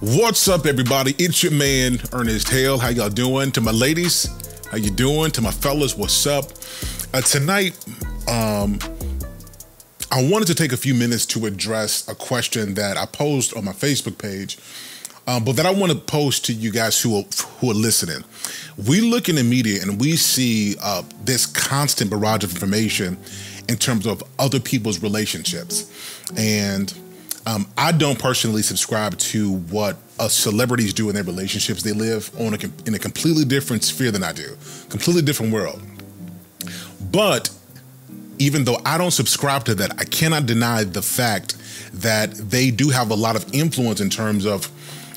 What's up, everybody? It's your man Ernest Hale. How y'all doing? To my ladies, how you doing? To my fellas, what's up? Uh, tonight, um, I wanted to take a few minutes to address a question that I posed on my Facebook page, um, but that I want to post to you guys who are, who are listening. We look in the media and we see uh, this constant barrage of information in terms of other people's relationships, and um, I don't personally subscribe to what celebrities do in their relationships. They live on a, in a completely different sphere than I do, completely different world. But even though I don't subscribe to that, I cannot deny the fact that they do have a lot of influence in terms of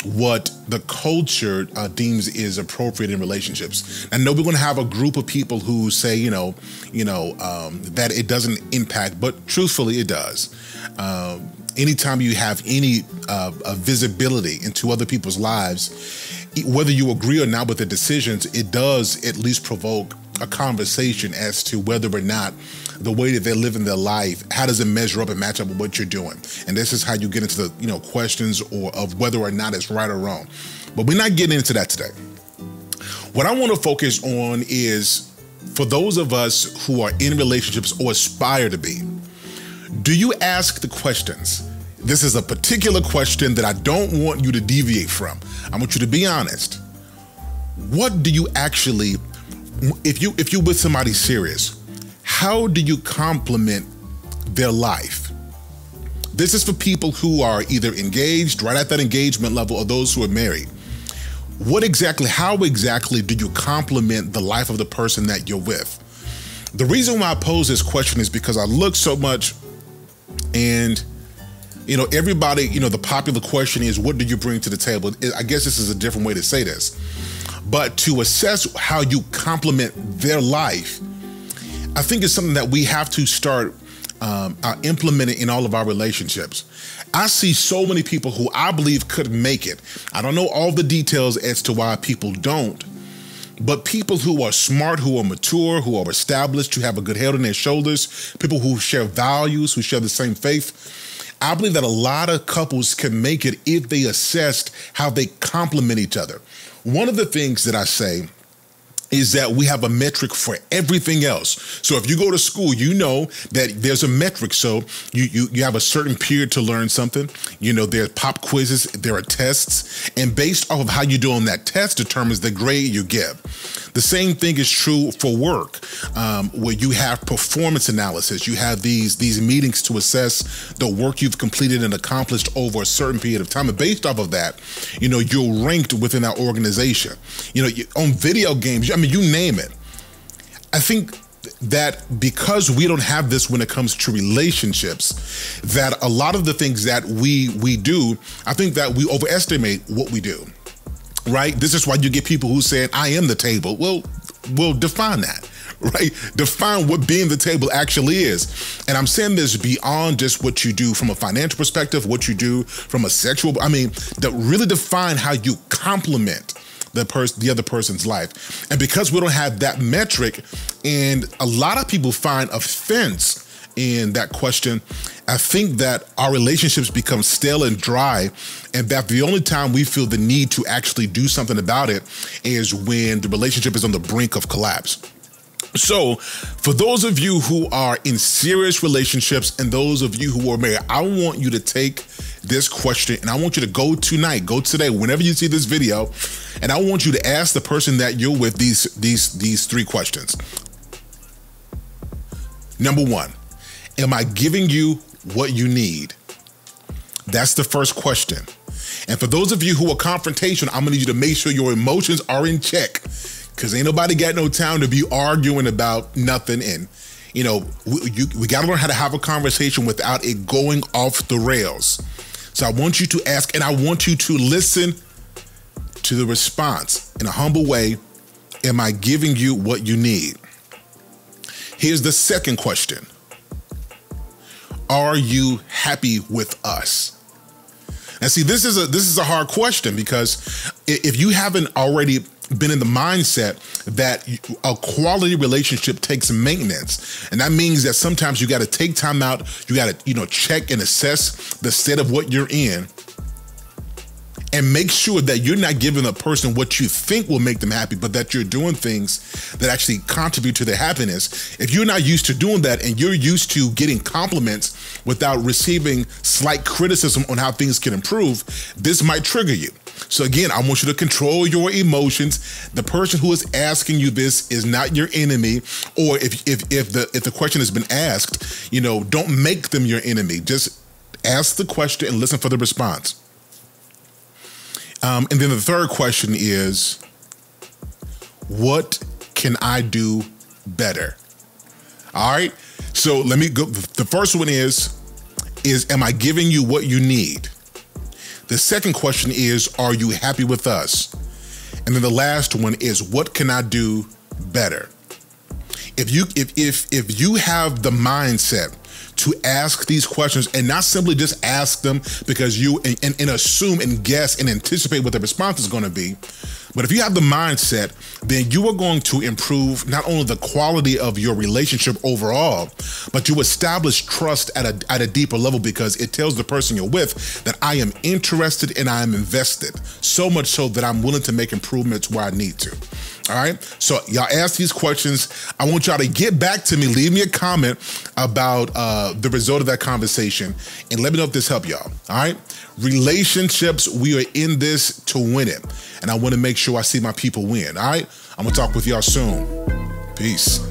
what the culture uh, deems is appropriate in relationships. And no, we're going to have a group of people who say, you know, you know, um, that it doesn't impact, but truthfully, it does. Um, anytime you have any uh, visibility into other people's lives, whether you agree or not with the decisions, it does at least provoke a conversation as to whether or not the way that they're living their life, how does it measure up and match up with what you're doing? And this is how you get into the you know questions or of whether or not it's right or wrong. But we're not getting into that today. What I want to focus on is for those of us who are in relationships or aspire to be, do you ask the questions? This is a particular question that I don't want you to deviate from. I want you to be honest. What do you actually if you if you're with somebody serious, how do you complement their life? This is for people who are either engaged, right at that engagement level, or those who are married. What exactly, how exactly do you complement the life of the person that you're with? The reason why I pose this question is because I look so much and you know, everybody, you know, the popular question is, what do you bring to the table? I guess this is a different way to say this. But to assess how you complement their life, I think it's something that we have to start um, uh, implementing in all of our relationships. I see so many people who I believe could make it. I don't know all the details as to why people don't, but people who are smart, who are mature, who are established, who have a good head on their shoulders, people who share values, who share the same faith. I believe that a lot of couples can make it if they assessed how they complement each other. One of the things that I say is that we have a metric for everything else. So if you go to school, you know that there's a metric. So you you, you have a certain period to learn something. You know, there's pop quizzes, there are tests, and based off of how you do on that test determines the grade you get. The same thing is true for work, um, where you have performance analysis. You have these these meetings to assess the work you've completed and accomplished over a certain period of time, and based off of that, you know you're ranked within that organization. You know, on video games, I mean, you name it. I think that because we don't have this when it comes to relationships that a lot of the things that we we do i think that we overestimate what we do right? This is why you get people who say, I am the table. Well, we'll define that, right? Define what being the table actually is. And I'm saying this beyond just what you do from a financial perspective, what you do from a sexual, I mean, to really define how you complement the person the other person's life. And because we don't have that metric, and a lot of people find offense in that question, I think that our relationships become stale and dry, and that the only time we feel the need to actually do something about it is when the relationship is on the brink of collapse. So, for those of you who are in serious relationships and those of you who are married, I want you to take this question and I want you to go tonight, go today, whenever you see this video, and I want you to ask the person that you're with these these these three questions. Number 1, Am I giving you what you need? That's the first question. And for those of you who are confrontational, I'm gonna need you to make sure your emotions are in check. Cause ain't nobody got no time to be arguing about nothing. And you know, we, you, we gotta learn how to have a conversation without it going off the rails. So I want you to ask and I want you to listen to the response in a humble way. Am I giving you what you need? Here's the second question are you happy with us? And see, this is a this is a hard question because if you haven't already been in the mindset that a quality relationship takes maintenance, and that means that sometimes you got to take time out, you got to you know check and assess the state of what you're in, and make sure that you're not giving a person what you think will make them happy, but that you're doing things that actually contribute to their happiness. If you're not used to doing that and you're used to getting compliments without receiving slight criticism on how things can improve, this might trigger you. So again, I want you to control your emotions. The person who is asking you this is not your enemy, or if if if the if the question has been asked, you know, don't make them your enemy. Just ask the question and listen for the response. Um, and then the third question is, what can I do better? All right. So let me go. The first one is, is am I giving you what you need? The second question is, are you happy with us? And then the last one is, what can I do better? If you if if if you have the mindset to ask these questions and not simply just ask them because you and, and, and assume and guess and anticipate what the response is going to be. But if you have the mindset, then you are going to improve not only the quality of your relationship overall, but you establish trust at a at a deeper level because it tells the person you're with that I am interested and I am invested. So much so that I'm willing to make improvements where I need to. All right. So y'all ask these questions. I want y'all to get back to me. Leave me a comment about uh, the result of that conversation, and let me know if this helped y'all. All right. Relationships. We are in this to win it, and I want to make sure I see my people win. All right. I'm gonna talk with y'all soon. Peace.